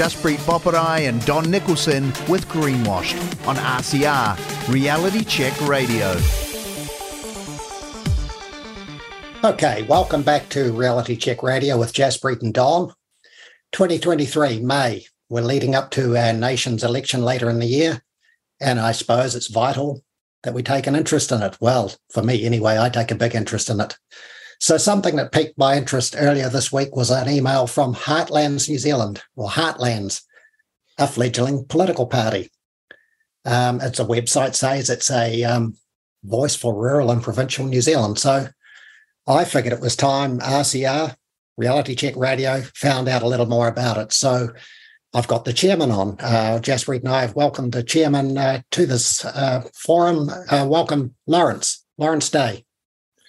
Jaspreet Boparai and Don Nicholson with Greenwashed on RCR, Reality Check Radio. Okay, welcome back to Reality Check Radio with Jaspreet and Don. 2023, May. We're leading up to our nation's election later in the year, and I suppose it's vital that we take an interest in it. Well, for me anyway, I take a big interest in it. So, something that piqued my interest earlier this week was an email from Heartlands New Zealand, or Heartlands, a fledgling political party. Um, it's a website says it's a um, voice for rural and provincial New Zealand. So, I figured it was time RCR, Reality Check Radio, found out a little more about it. So, I've got the chairman on. Uh, Jaspreet and I have welcomed the chairman uh, to this uh, forum. Uh, welcome, Lawrence. Lawrence Day.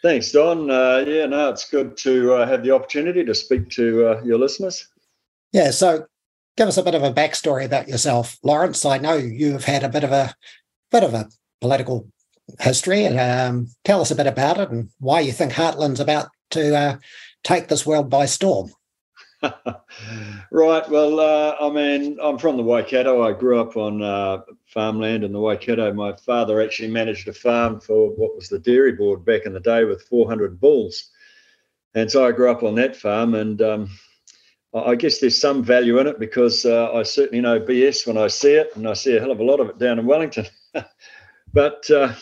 Thanks, Don. Uh, yeah, no, it's good to uh, have the opportunity to speak to uh, your listeners. Yeah, so give us a bit of a backstory about yourself, Lawrence. I know you've had a bit of a bit of a political history. And um, tell us a bit about it and why you think Heartland's about to uh, take this world by storm. right. Well, uh, I mean, I'm from the Waikato. I grew up on uh, farmland in the Waikato. My father actually managed a farm for what was the dairy board back in the day with 400 bulls. And so I grew up on that farm. And um, I guess there's some value in it because uh, I certainly know BS when I see it. And I see a hell of a lot of it down in Wellington. but uh,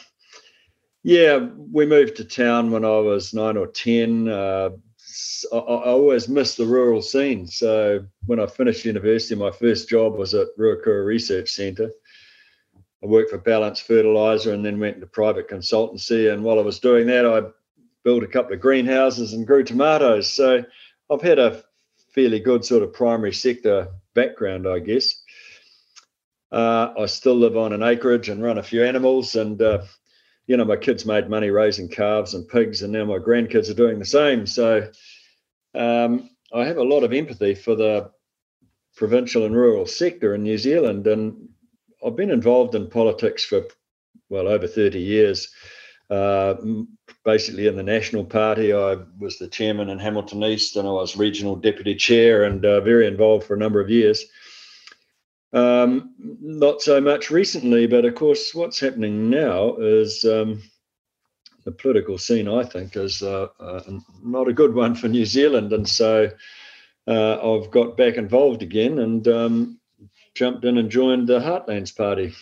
yeah, we moved to town when I was nine or 10 uh, I, I, always miss the rural scene. So when I finished university, my first job was at Ruakura Research Centre. I worked for Ballance Fertilizer and then went into private consultancy. And while I was doing that, I built a couple of greenhouses and grew tomatoes. So I've had a fairly good sort of primary sector background, I guess. Uh, I still live on an acreage and run a few animals. And, uh, you know, my kids made money raising calves and pigs, and now my grandkids are doing the same. So um, I have a lot of empathy for the provincial and rural sector in New Zealand, and I've been involved in politics for well over 30 years. Uh, basically, in the National Party, I was the chairman in Hamilton East, and I was regional deputy chair, and uh, very involved for a number of years. Um, not so much recently, but of course, what's happening now is um, the political scene, I think, is uh, uh, not a good one for New Zealand. And so uh, I've got back involved again and um, jumped in and joined the Heartlands Party.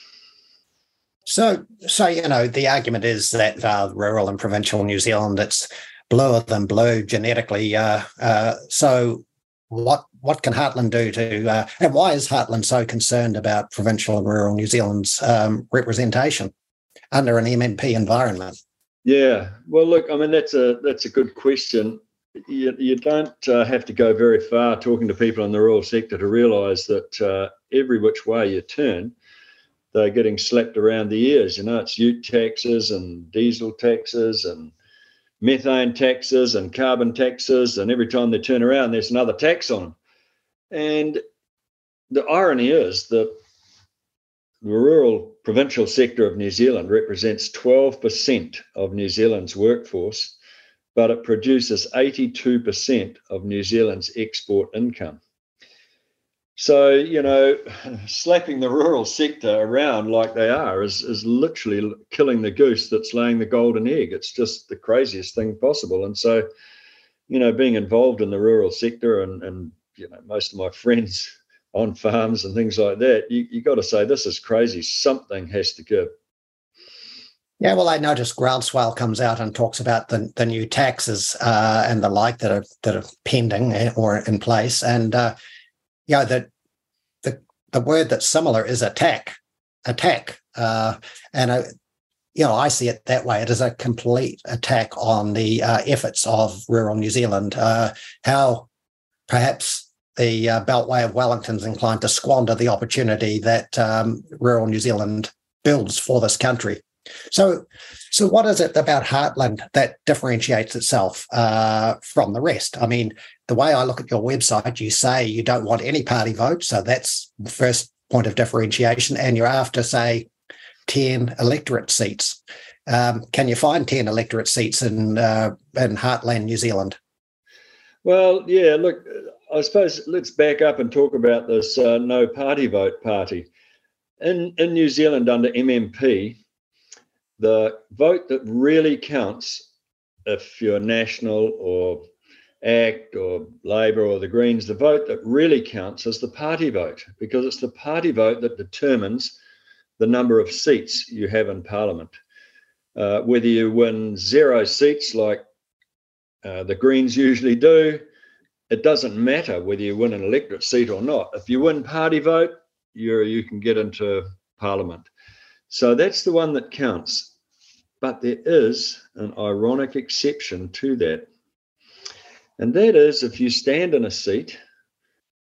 So, so you know, the argument is that uh, rural and provincial New Zealand, it's bluer than blue genetically. Uh, uh, so, what what can Heartland do to, and why is Heartland so concerned about provincial and rural New Zealand's um, representation under an MMP environment? Yeah, well, look, I mean that's a that's a good question. You, you don't uh, have to go very far talking to people in the rural sector to realise that uh, every which way you turn, they're getting slapped around the ears. You know, it's ute taxes and diesel taxes and methane taxes and carbon taxes, and every time they turn around, there's another tax on them. And the irony is that the rural provincial sector of New Zealand represents 12% of New Zealand's workforce, but it produces 82% of New Zealand's export income. So, you know, slapping the rural sector around like they are is, is literally killing the goose that's laying the golden egg. It's just the craziest thing possible. And so, you know, being involved in the rural sector and, and you know, most of my friends on farms and things like that, you, you got to say, this is crazy. Something has to give. Yeah, well, I noticed Groundswell comes out and talks about the, the new taxes uh, and the like that are that are pending eh, or in place, and uh, yeah, the the the word that's similar is attack, attack, uh, and uh, you know I see it that way. It is a complete attack on the uh, efforts of rural New Zealand. Uh, how perhaps the uh, Beltway of Wellington's inclined to squander the opportunity that um, rural New Zealand builds for this country. So, so what is it about Heartland that differentiates itself uh, from the rest? I mean, the way I look at your website, you say you don't want any party vote, so that's the first point of differentiation, and you're after, say, ten electorate seats. Um, can you find ten electorate seats in uh, in Heartland, New Zealand? Well, yeah. Look, I suppose let's back up and talk about this uh, no party vote party. In, in New Zealand under MMP, the vote that really counts if you're National or ACT or Labour or the Greens, the vote that really counts is the party vote because it's the party vote that determines the number of seats you have in Parliament. Uh, whether you win zero seats like uh, the Greens usually do, it doesn't matter whether you win an electorate seat or not. If you win party vote, you you can get into Parliament. So that's the one that counts. But there is an ironic exception to that. And that is if you stand in a seat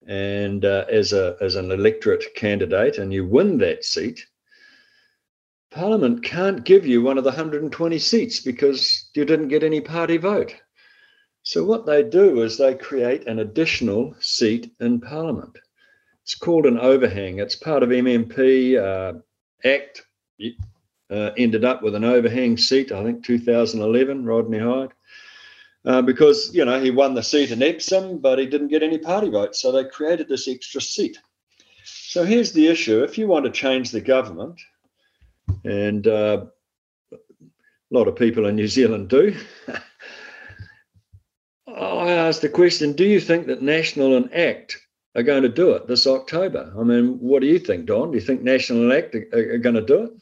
and uh, as, a, as an electorate candidate and you win that seat, Parliament can't give you one of the 120 seats because you didn't get any party vote. So, what they do is they create an additional seat in Parliament. It's called an overhang. It's part of MMP uh, Act. Uh, ended up with an overhang seat, I think 2011, Rodney Hide, Uh, because you know he won the seat in Epsom, but he didn't get any party votes, so they created this extra seat. So here's the issue: if you want to change the government, and uh, a lot of people in New Zealand do, I asked the question: Do you think that National and ACT are going to do it this October? I mean, what do you think, Don? Do you think National and ACT are, are going to do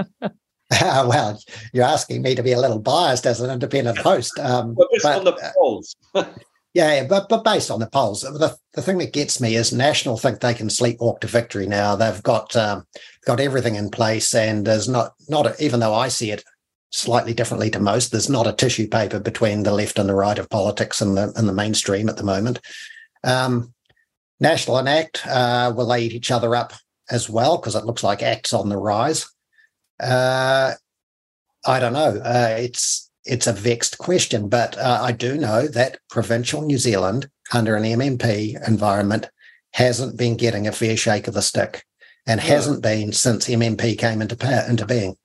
it? well, you're asking me to be a little biased as an independent host. Um, well, based but, on the polls. yeah, but but based on the polls, the, the thing that gets me is National think they can sleepwalk to victory now. They've got um, got everything in place, and there's not not a, even though I see it slightly differently to most, there's not a tissue paper between the left and the right of politics and the and the mainstream at the moment. Um, National and ACT uh, will eat each other up as well because it looks like ACT's on the rise. Uh, I don't know. Uh, it's it's a vexed question, but uh, I do know that provincial New Zealand under an MMP environment hasn't been getting a fair shake of the stick, and hasn't been since MMP came into into being.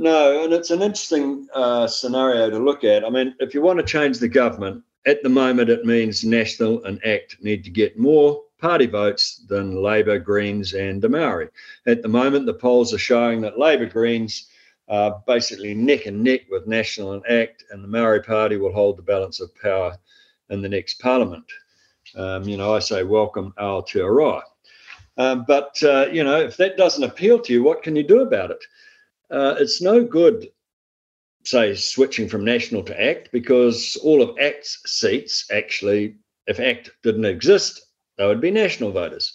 No, and it's an interesting uh, scenario to look at. I mean, if you want to change the government, at the moment it means National and ACT need to get more party votes than Labor, Greens, and the Maori. At the moment, the polls are showing that Labor, Greens are basically neck and neck with National and ACT, and the Maori Party will hold the balance of power in the next parliament. Um, you know, I say welcome Aotearoa. Um, but, uh, you know, if that doesn't appeal to you, what can you do about it? Uh, it's no good, say, switching from National to ACT because all of ACT's seats actually, if ACT didn't exist, they would be national voters.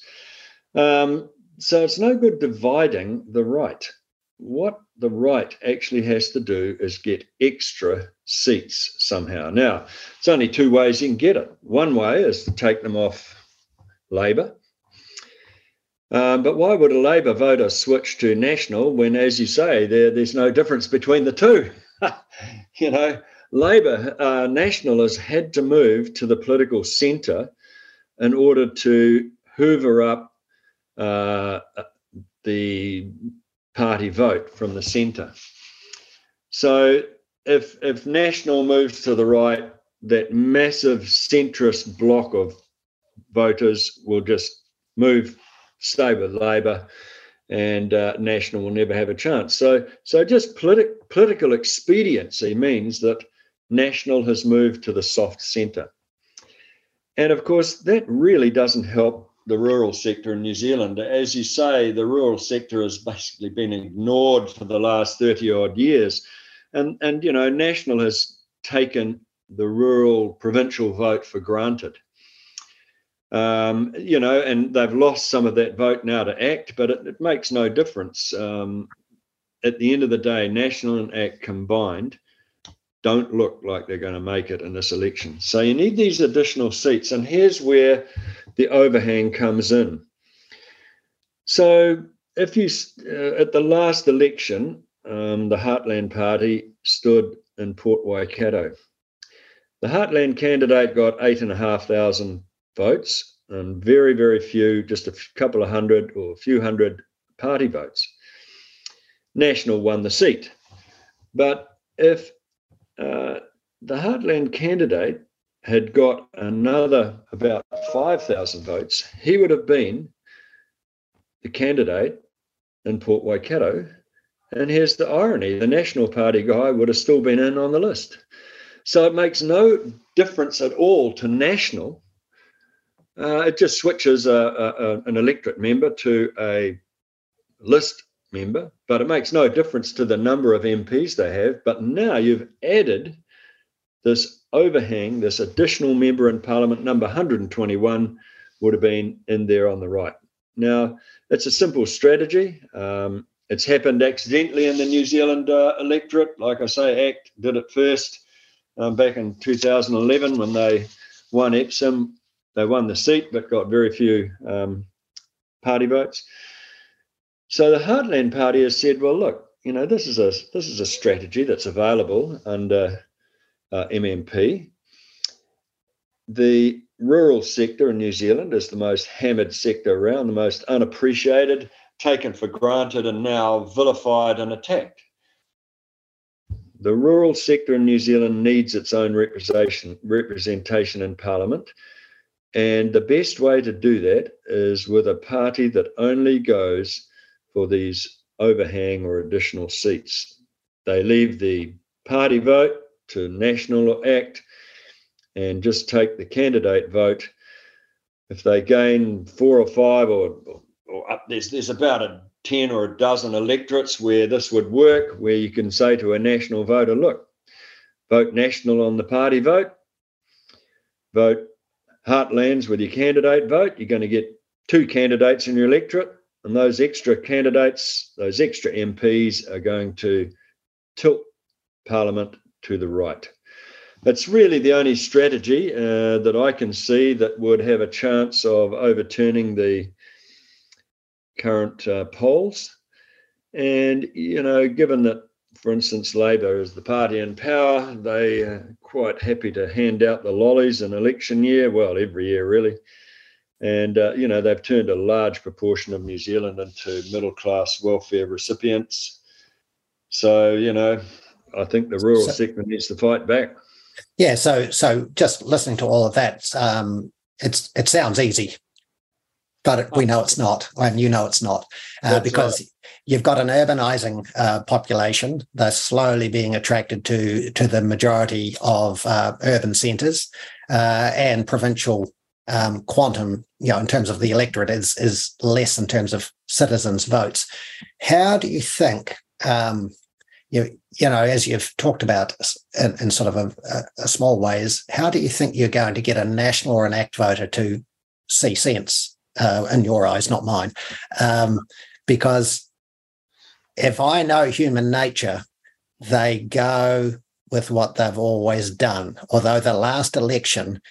Um, so it's no good dividing the right. What the right actually has to do is get extra seats somehow. Now, it's only two ways you can get it. One way is to take them off Labor. Um, but why would a Labor voter switch to National when, as you say, there, there's no difference between the two? you know, Labor, uh, National has had to move to the political centre in order to hoover up uh, the party vote from the centre. So if if National moves to the right, that massive centrist block of voters will just move, with Labor, and uh, National will never have a chance. So so just politi- political expediency means that National has moved to the soft centre. And of course, that really doesn't help the rural sector in New Zealand. As you say, the rural sector has basically been ignored for the last 30 odd years. And, and you know, National has taken the rural provincial vote for granted. Um, you know, and they've lost some of that vote now to ACT, but it, it makes no difference. Um, at the end of the day, National and ACT combined don't look like they're going to make it in this election. So you need these additional seats. And here's where the overhang comes in. So if you, uh, at the last election, um, the Heartland Party stood in Port Waikato. The Heartland candidate got eight and a half thousand votes and very, very few, just a couple of hundred or a few hundred party votes. National won the seat. But if uh, the Heartland candidate had got another about 5,000 votes, he would have been the candidate in Port Waikato. And here's the irony the National Party guy would have still been in on the list. So it makes no difference at all to national. Uh, it just switches a, a, an electorate member to a list member, but it makes no difference to the number of MPs they have. But now you've added this overhang, this additional member in Parliament, number 121, would have been in there on the right. Now, it's a simple strategy. Um, it's happened accidentally in the New Zealand uh, electorate. Like I say, ACT did it first um, back in 2011 when they won Epsom. They won the seat but got very few um, party votes. So the Heartland Party has said, well, look, you know, this is a this is a strategy that's available under uh, MMP. The rural sector in New Zealand is the most hammered sector around, the most unappreciated, taken for granted, and now vilified and attacked. The rural sector in New Zealand needs its own representation, representation in Parliament. And the best way to do that is with a party that only goes for these overhang or additional seats. They leave the party vote to National Act and just take the candidate vote. If they gain four or five or, or up, there's, there's about a 10 or a dozen electorates where this would work, where you can say to a national voter, look, vote national on the party vote, vote heartlands with your candidate vote. You're going to get two candidates in your electorate, and those extra candidates, those extra MPs, are going to tilt Parliament to the right. It's really the only strategy uh, that I can see that would have a chance of overturning the current uh, polls. And, you know, given that, for instance, Labor is the party in power, they are quite happy to hand out the lollies in election year, well, every year really. And, uh, you know, they've turned a large proportion of New Zealand into middle class welfare recipients. So, you know, I think the rural so, sector needs to fight back. Yeah. So, so just listening to all of that, um, it's it sounds easy but we know it's not, and you know it's not, uh, because right. you've got an urbanizing uh, population. They're slowly being attracted to to the majority of uh, urban centres, uh, and provincial um, quantum, you know, in terms of the electorate, is is less in terms of citizens' votes. How do you think? Um, you, you know, as you've talked about in, in sort of a, a, small ways, how do you think you're going to get a national or an ACT voter to see sense uh, in your eyes, not mine. Um, because if I know human nature, they go with what they've always done. Although the last election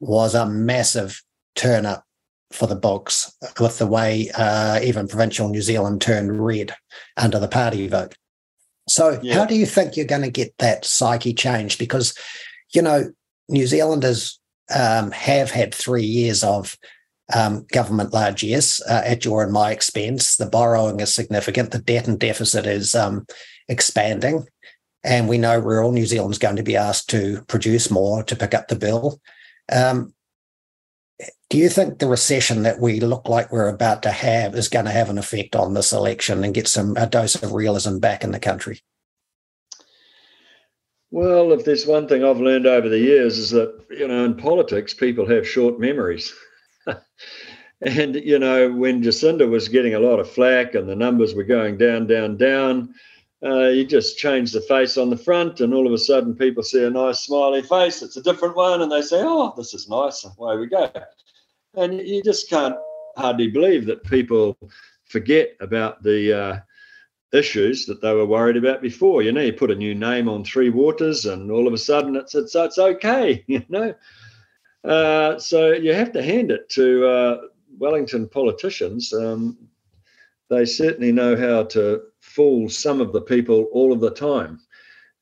was a massive turn up for the Boks with the way uh, even provincial New Zealand turned red under the party vote. So, yeah. how do you think you're going to get that psyche change? Because, you know, New Zealanders um, have had three years of um, government largesse uh, at your and my expense. The borrowing is significant. The debt and deficit is um, expanding. And we know rural New Zealand's going to be asked to produce more to pick up the bill. Um, do you think the recession that we look like we're about to have is going to have an effect on this election and get some a dose of realism back in the country? Well, if there's one thing I've learned over the years is that you know in politics people have short memories. and you know, when Jacinda was getting a lot of flack and the numbers were going down, down, down, uh, you just change the face on the front, and all of a sudden, people see a nice smiley face. It's a different one, and they say, "Oh, this is nice." Away we go, and you just can't hardly believe that people forget about the uh, issues that they were worried about before. You know, you put a new name on Three Waters, and all of a sudden, it's it's it's okay. You know, uh, so you have to hand it to uh, Wellington politicians. Um, they certainly know how to fool some of the people all of the time.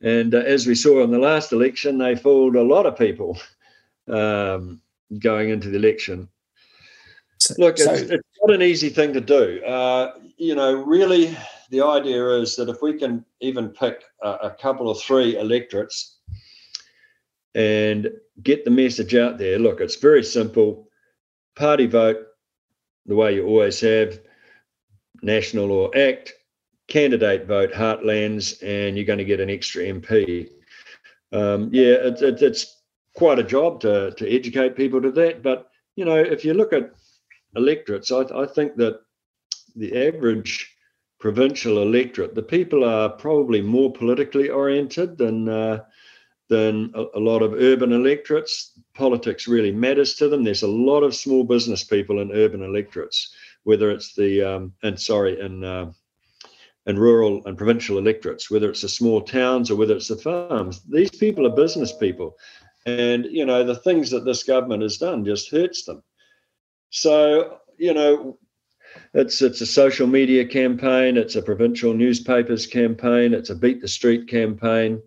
And uh, as we saw in the last election, they fooled a lot of people um, going into the election. So, Look, so, it's, it's, not an easy thing to do. Uh, you know, really, the idea is that if we can even pick a, a couple of three electorates and get the message out there. Look, it's very simple. party vote the way you always have, national or ACT, candidate vote heartlands, and you're going to get an extra MP. Um, yeah, it, it, it's quite a job to, to educate people to that. But, you know, if you look at electorates, I, I think that the average provincial electorate, the people are probably more politically oriented than uh, than a, a, lot of urban electorates. Politics really matters to them. There's a lot of small business people in urban electorates, whether it's the um, and sorry, in uh, in rural and provincial electorates, whether it's the small towns or whether it's the farms. These people are business people, and you know the things that this government has done just hurts them. So you know it's it's a social media campaign, it's a provincial newspapers campaign, it's a beat the street campaign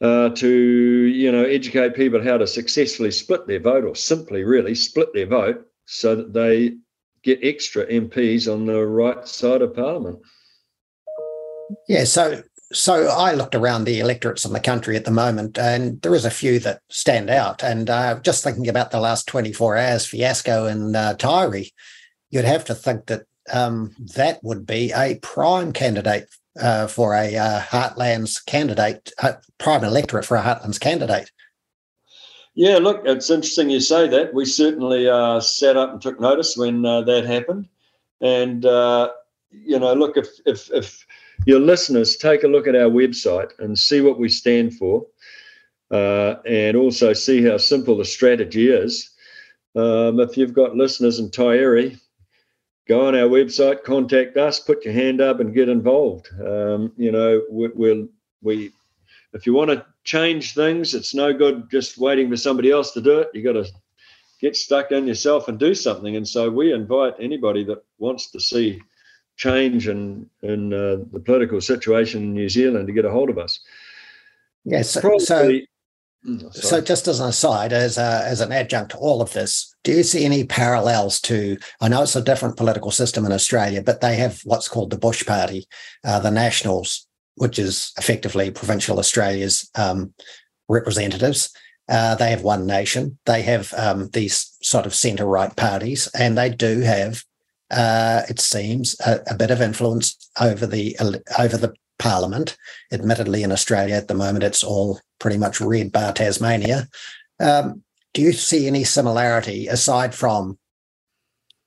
uh, to you know educate people how to successfully split their vote, or simply really split their vote, so that they get extra MPs on the right side of Parliament. Yeah, so so I looked around the electorates in the country at the moment, and there is a few that stand out. And uh, just thinking about the last 24 hours fiasco in uh, Taieri, you'd have to think that um, that would be a prime candidate uh, for a uh, Heartlands candidate, prime electorate for a Heartlands candidate. Yeah, look, it's interesting you say that. We certainly uh, sat up and took notice when uh, that happened, and uh, you know, look, if if if your listeners take a look at our website and see what we stand for, and also see how simple the strategy is. Um, if you've got listeners in Taieri, go on our website, contact us, put your hand up, and get involved. Um, you know, we, we'll, we, if you want to change things, it's no good just waiting for somebody else to do it. You got to get stuck in yourself and do something. And so we invite anybody that wants to see change in in uh, the political situation in New Zealand to get a hold of us. Yes, so, so Mm, so, just as an aside, as a, as an adjunct to all of this, do you see any parallels to? I know it's a different political system in Australia, but they have what's called the Bush Party, uh, the Nationals, which is effectively provincial Australia's um, representatives. Uh, they have one nation. They have um, these sort of centre right parties, and they do have, uh, it seems, a, a, bit of influence over the over the parliament. Admittedly, in Australia at the moment, it's all pretty much red bar Tasmania. Um, do you see any similarity aside from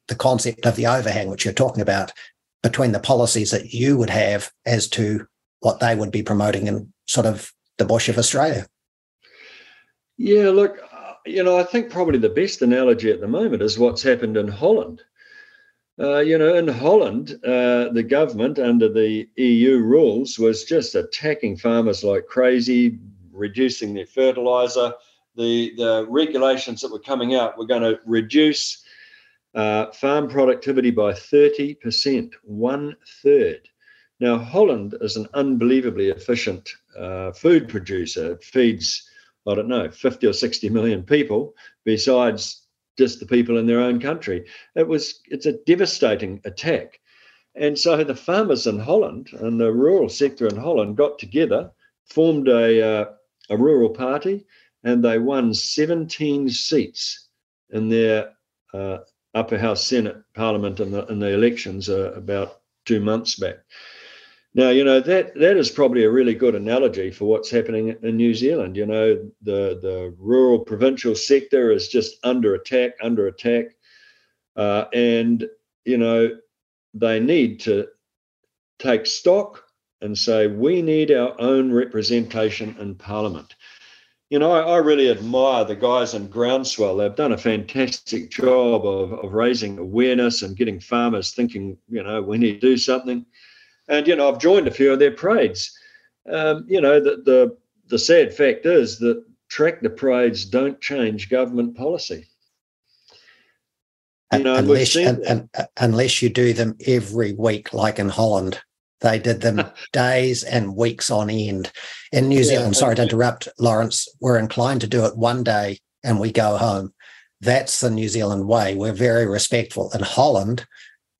the concept of the overhang, which you're talking about, between the policies that you would have as to what they would be promoting in sort of the bush of Australia? Yeah, look, uh, you know, I think probably the best analogy at the moment is what's happened in Holland. Uh, you know, in Holland, uh, the government under the EU rules was just attacking farmers like crazy, reducing their fertilizer. The, the regulations that were coming out were going to reduce uh, farm productivity by 30%, one third. Now, Holland is an unbelievably efficient uh, food producer. It feeds, I don't know, 50 or 60 million people, besides just the people in their own country. It was it's a devastating attack. And so the farmers in Holland and the rural sector in Holland got together, formed a, uh, a rural party, and they won 17 seats in their uh, upper house Senate Parliament in the, the elections uh, about two months back. Now, you know, that that is probably a really good analogy for what's happening in New Zealand. You know, the, the rural provincial sector is just under attack, under attack. Uh, and, you know, they need to take stock and say, we need our own representation in Parliament. You know, I, I really admire the guys in Groundswell. They've done a fantastic job of, of raising awareness and getting farmers thinking, you know, we need to do something. And you know, I've joined a few of their parades. Um, you know, the, the the sad fact is that tractor parades don't change government policy. You know, unless, and, and, unless you do them every week, like in Holland, they did them days and weeks on end. In New Zealand, sorry to interrupt, Lawrence, we're inclined to do it one day and we go home. That's the New Zealand way. We're very respectful. In Holland,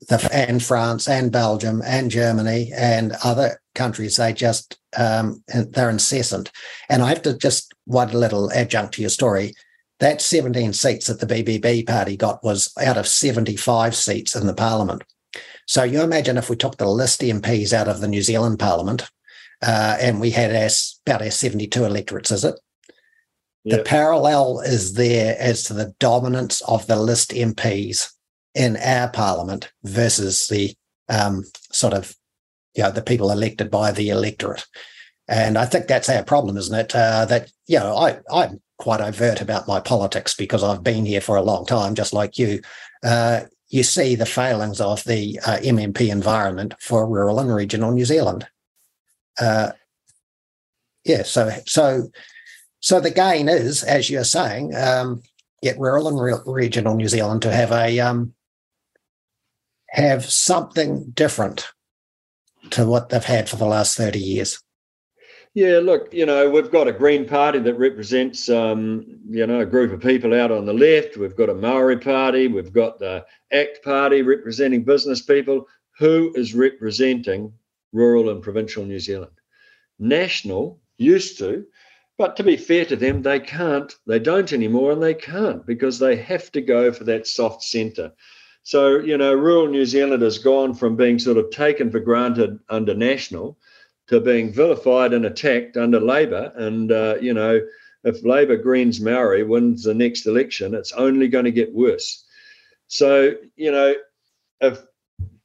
the, and France and Belgium and Germany and other countries. They just um, they're incessant. And I have to just one little adjunct to your story. that 17 seats that the BBB party got was out of 75 seats in the parliament. So you imagine if we took the list MPs out of the New Zealand parliament uh, and we had our, about our 72 electorates, is it? Yep. The parallel is there as to the dominance of the list MPs in our parliament versus the um, sort of, you know, the people elected by the electorate. And I think that's our problem, isn't it? Uh, that, you know, I, I'm quite overt about my politics because I've been here for a long time, just like you. Uh, you see the failings of the uh, MMP environment for rural and regional New Zealand. Uh, yeah, so so so the gain is, as you're saying, um, get rural and re- regional New Zealand to have a um, have something different to what they've had for the last thirty years. Yeah, look, you know, we've got a Green Party that represents, um, you know, a group of people out on the left. We've got a Maori Party. We've got the ACT Party representing business people. Who is representing rural and provincial New Zealand? National used to, but to be fair to them, they can't. They don't anymore, and they can't because they have to go for that soft centre. So, you know, rural New Zealand has gone from being sort of taken for granted under national to being vilified and attacked under Labor. And, uh, you know, if Labor Greens Maori wins the next election, it's only going to get worse. So, you know, if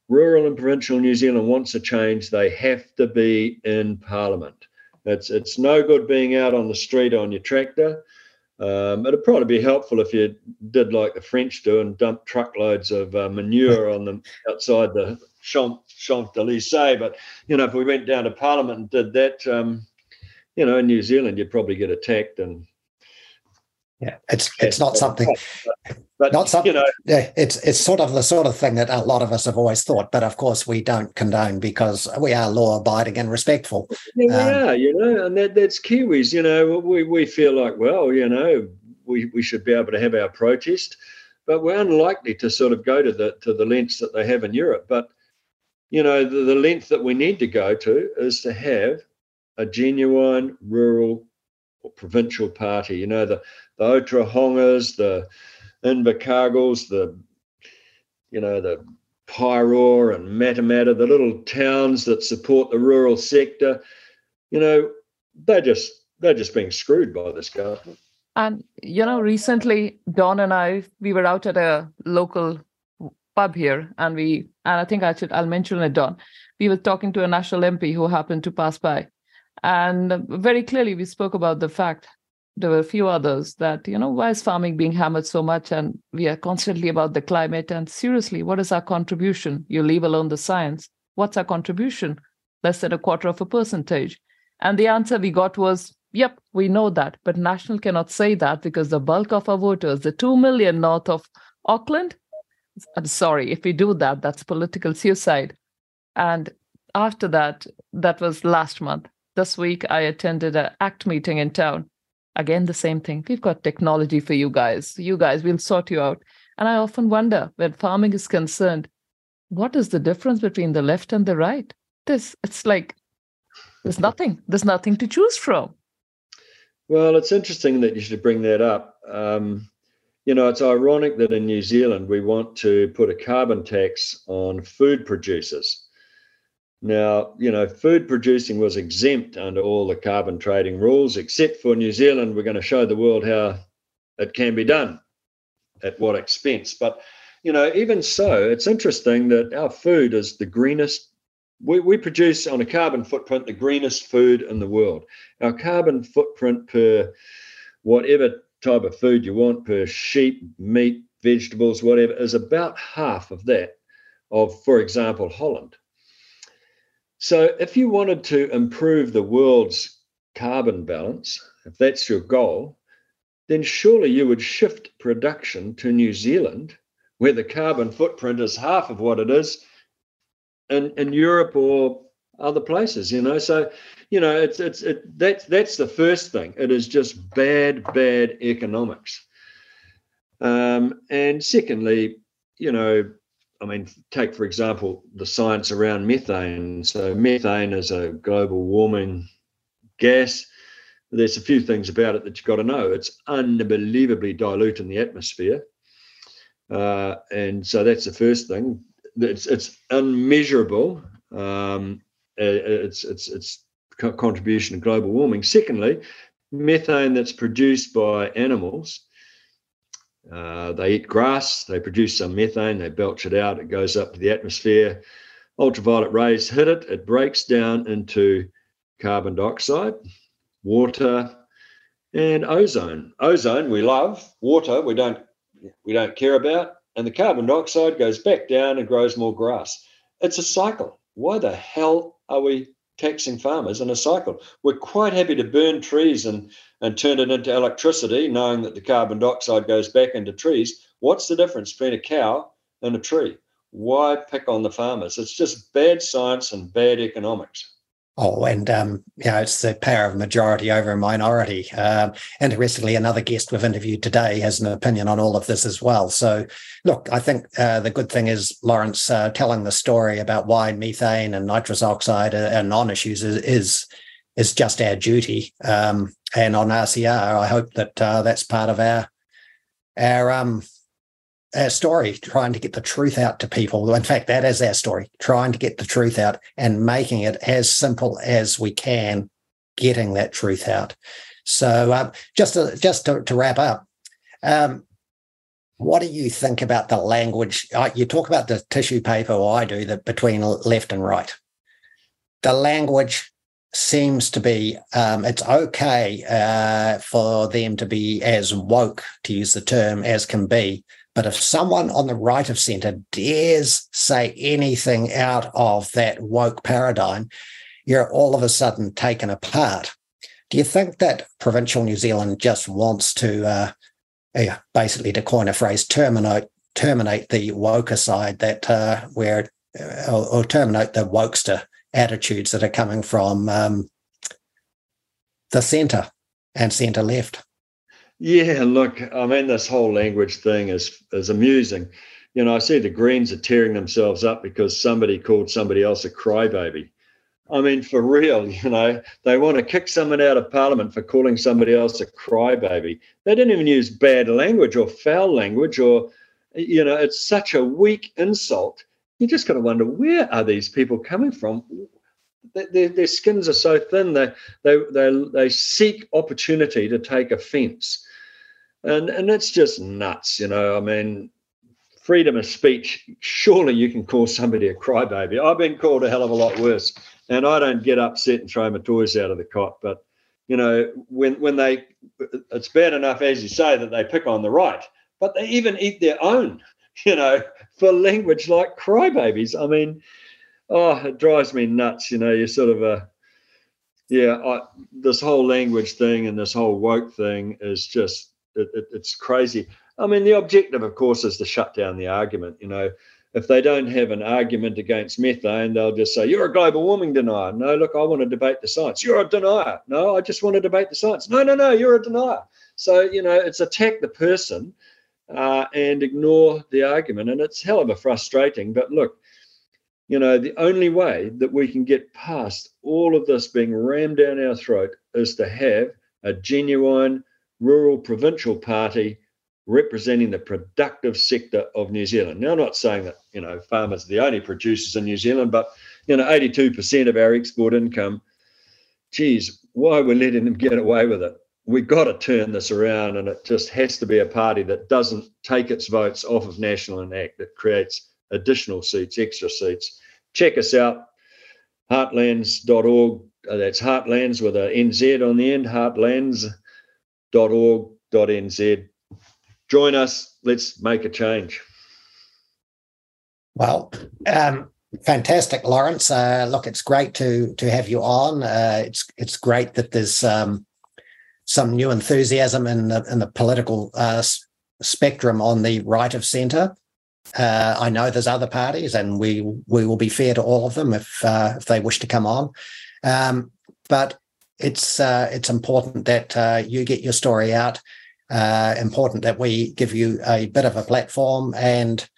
rural and provincial New Zealand wants a change, they have to be in Parliament. It's, it's no good being out on the street on your tractor. Um, it'd probably be helpful if you did like the French do and dump truckloads of uh, manure on them outside the Champ, Champ Elysees. But, you know, if we went down to Parliament and did that, um, you know, in New Zealand, you'd probably get attacked and yeah, it's it's not something, but, not something. You know, yeah, it's it's sort of the sort of thing that a lot of us have always thought, but of course we don't condone because we are law abiding and respectful. Yeah, um, you know, and that that's Kiwis. You know, we we feel like, well, you know, we we should be able to have our protest, but we're unlikely to sort of go to the to the lengths that they have in Europe. But you know, the, the length that we need to go to is to have a genuine rural or provincial party. You know, the the Otorohangas, the Invercargills, the you know the Paeroa and Matamata, the little towns that support the rural sector. You know, they're just they're just being screwed by this government. And you know, recently Don and I we were out at a local pub here, and we and I think I should I'll mention it, Don. We were talking to a national MP who happened to pass by, and very clearly we spoke about the fact there were a few others that you know why is farming being hammered so much, and we are constantly about the climate. And seriously, what is our contribution? You leave alone the science. What's our contribution? Less than a quarter of a percentage. And the answer we got was Yep, we know that, but National cannot say that because the bulk of our voters, the 2 million north of Auckland, I'm sorry, if we do that, that's political suicide. And after that, that was last month. This week, I attended an ACT meeting in town. Again, the same thing. We've got technology for you guys. You guys, we'll sort you out. And I often wonder, when farming is concerned, what is the difference between the left and the right? This, it's like there's nothing. There's nothing to choose from. Well, it's interesting that you should bring that up. Um, you know, it's ironic that in New Zealand we want to put a carbon tax on food producers. Now, you know, food producing was exempt under all the carbon trading rules, except for New Zealand. We're going to show the world how it can be done, at what expense. But, you know, even so, it's interesting that our food is the greenest. We, we produce on a carbon footprint the greenest food in the world. Our carbon footprint per whatever type of food you want per sheep, meat, vegetables, whatever, is about half of that of, for example, Holland. So if you wanted to improve the world's carbon balance, if that's your goal, then surely you would shift production to New Zealand, where the carbon footprint is half of what it is in, in Europe or other places, you know. So you know, it's it's it, that's that's the first thing. It is just bad, bad economics. Um, and secondly, you know, I mean, take for example the science around methane. So methane is a global warming gas. there's a few things about it that you've got to know. It's unbelievably dilute in the atmosphere. Uh, and so that's the first thing. It's, it's unmeasurable. Um, it's, it's, it's contribution to global warming. Secondly, methane that's produced by animals. Uh, they eat grass, they produce some methane, they belch it out, it goes up to the atmosphere. Ultraviolet rays hit it, it breaks down into carbon dioxide, water, and ozone. Ozone we love, water we don't we don't care about, and the carbon dioxide goes back down and grows more grass. It's a cycle. Why the hell are we taxing farmers in a cycle? We're quite happy to burn trees and, and turn it into electricity, knowing that the carbon dioxide goes back into trees. What's the difference between a cow and a tree? Why pick on the farmers? It's just bad science and bad economics. Oh, and um, you know, it's the power of majority over minority. Um, interestingly, another guest we've interviewed today has an opinion on all of this as well. So, look, I think uh, the good thing is Lawrence uh, telling the story about why methane and nitrous oxide are, non-issues is, is, is just our duty. Um, and on RCR, I hope that uh, that's part of our our um, our story, trying to get the truth out to people. In fact, that is our story, trying to get the truth out and making it as simple as we can, getting that truth out. So, um, just to, just to, to wrap up, um, what do you think about the language? You talk about the tissue paper, or I do, that between left and right. The language seems to be um, it's okay uh, for them to be as woke, to use the term, as can be but if someone on the right of centre dares say anything out of that woke paradigm, you're all of a sudden taken apart. Do you think that provincial New Zealand just wants to, uh, yeah, basically, to coin a phrase, terminate terminate the woker side that uh, where uh, or, or, terminate the wokester attitudes that are coming from um, the centre and centre left? Yeah, look, I mean, this whole language thing is is amusing. You know, I see the Greens are tearing themselves up because somebody called somebody else a crybaby. I mean, for real, you know, they want to kick someone out of Parliament for calling somebody else a crybaby. They didn't even use bad language or foul language, or, you know, it's such a weak insult. You just got to wonder where are these people coming from? Their, their skins are so thin they, they they they seek opportunity to take offence and and it's just nuts you know i mean freedom of speech surely you can call somebody a crybaby. I've been called a hell of a lot worse and i don't get upset and throw my toys out of the cot but you know when when they it's bad enough as you say that they pick on the right but they even eat their own you know for language like crybabies. I mean oh it drives me nuts you know you sort of a yeah I, this whole language thing and this whole woke thing is just it, it, it's crazy. I mean, the objective, of course, is to shut down the argument. You know, if they don't have an argument against methane, they'll just say, You're a global warming denier. No, look, I want to debate the science. You're a denier. No, I just want to debate the science. No, no, no, you're a denier. So, you know, it's attack the person uh, and ignore the argument. And it's hell of a frustrating. But look, you know, the only way that we can get past all of this being rammed down our throat is to have a genuine rural provincial party representing the productive sector of New Zealand. Now, I'm not saying that you know farmers are the only producers in New Zealand, but you know, 82% of our export income. Geez, why we're letting them get away with it? We've got to turn this around, and it just has to be a party that doesn't take its votes off of National and ACT, that creates additional seats, extra seats. Check us out, heartlands.org. Uh, that's Heartlands with a NZ on the end, Heartlands www.org.nz. Join us. Let's make a change. Well, um, fantastic, Lawrence. Uh, look, it's great to to have you on. Uh, it's it's great that there's um, some new enthusiasm in the in the political uh, spectrum on the right of centre. Uh, I know there's other parties, and we we will be fair to all of them if uh, if they wish to come on. Um, but it's uh, it's important that uh, you get your story out. Uh, important that we give you a bit of a platform. And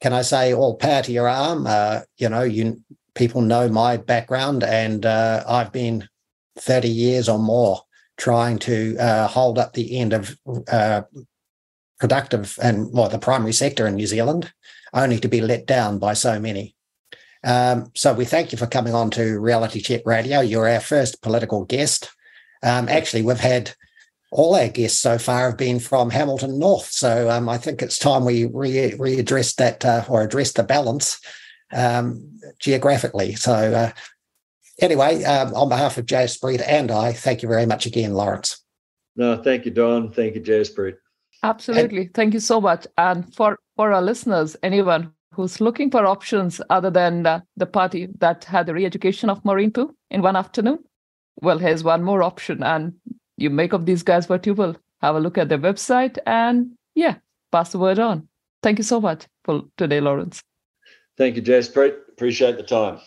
can I say, all power to your arm? Uh, you know, you people know my background, and I've been thirty years or more trying to hold up the end of productive and well, the primary sector in New Zealand, only to be let down by so many. Um, so we thank you for coming on to Reality Check Radio. You're our first political guest. Um, actually, we've had all our guests so far have been from Hamilton North. So um, I think it's time we re- readdress that uh, or address the balance um, geographically. So uh, anyway, um, on behalf of Jaspreet and I, thank you very much again, Lawrence. No, thank you, Don. Thank you, Jaspreet. Absolutely. And, thank you so much. And for, for our listeners, anyone who's looking for options other than uh, the party that had the re-education of marine poo in one afternoon, well, here's one more option. And you make of these guys what you will. Have a look at their website and yeah, pass the word on. Thank you so much for today, Lawrence. Thank you, Jaspreet. Appreciate the time.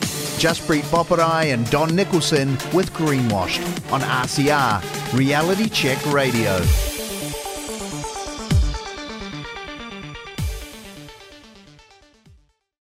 Jaspreet Boparai and Don Nicholson with Greenwashed on RCR, Reality Check Radio.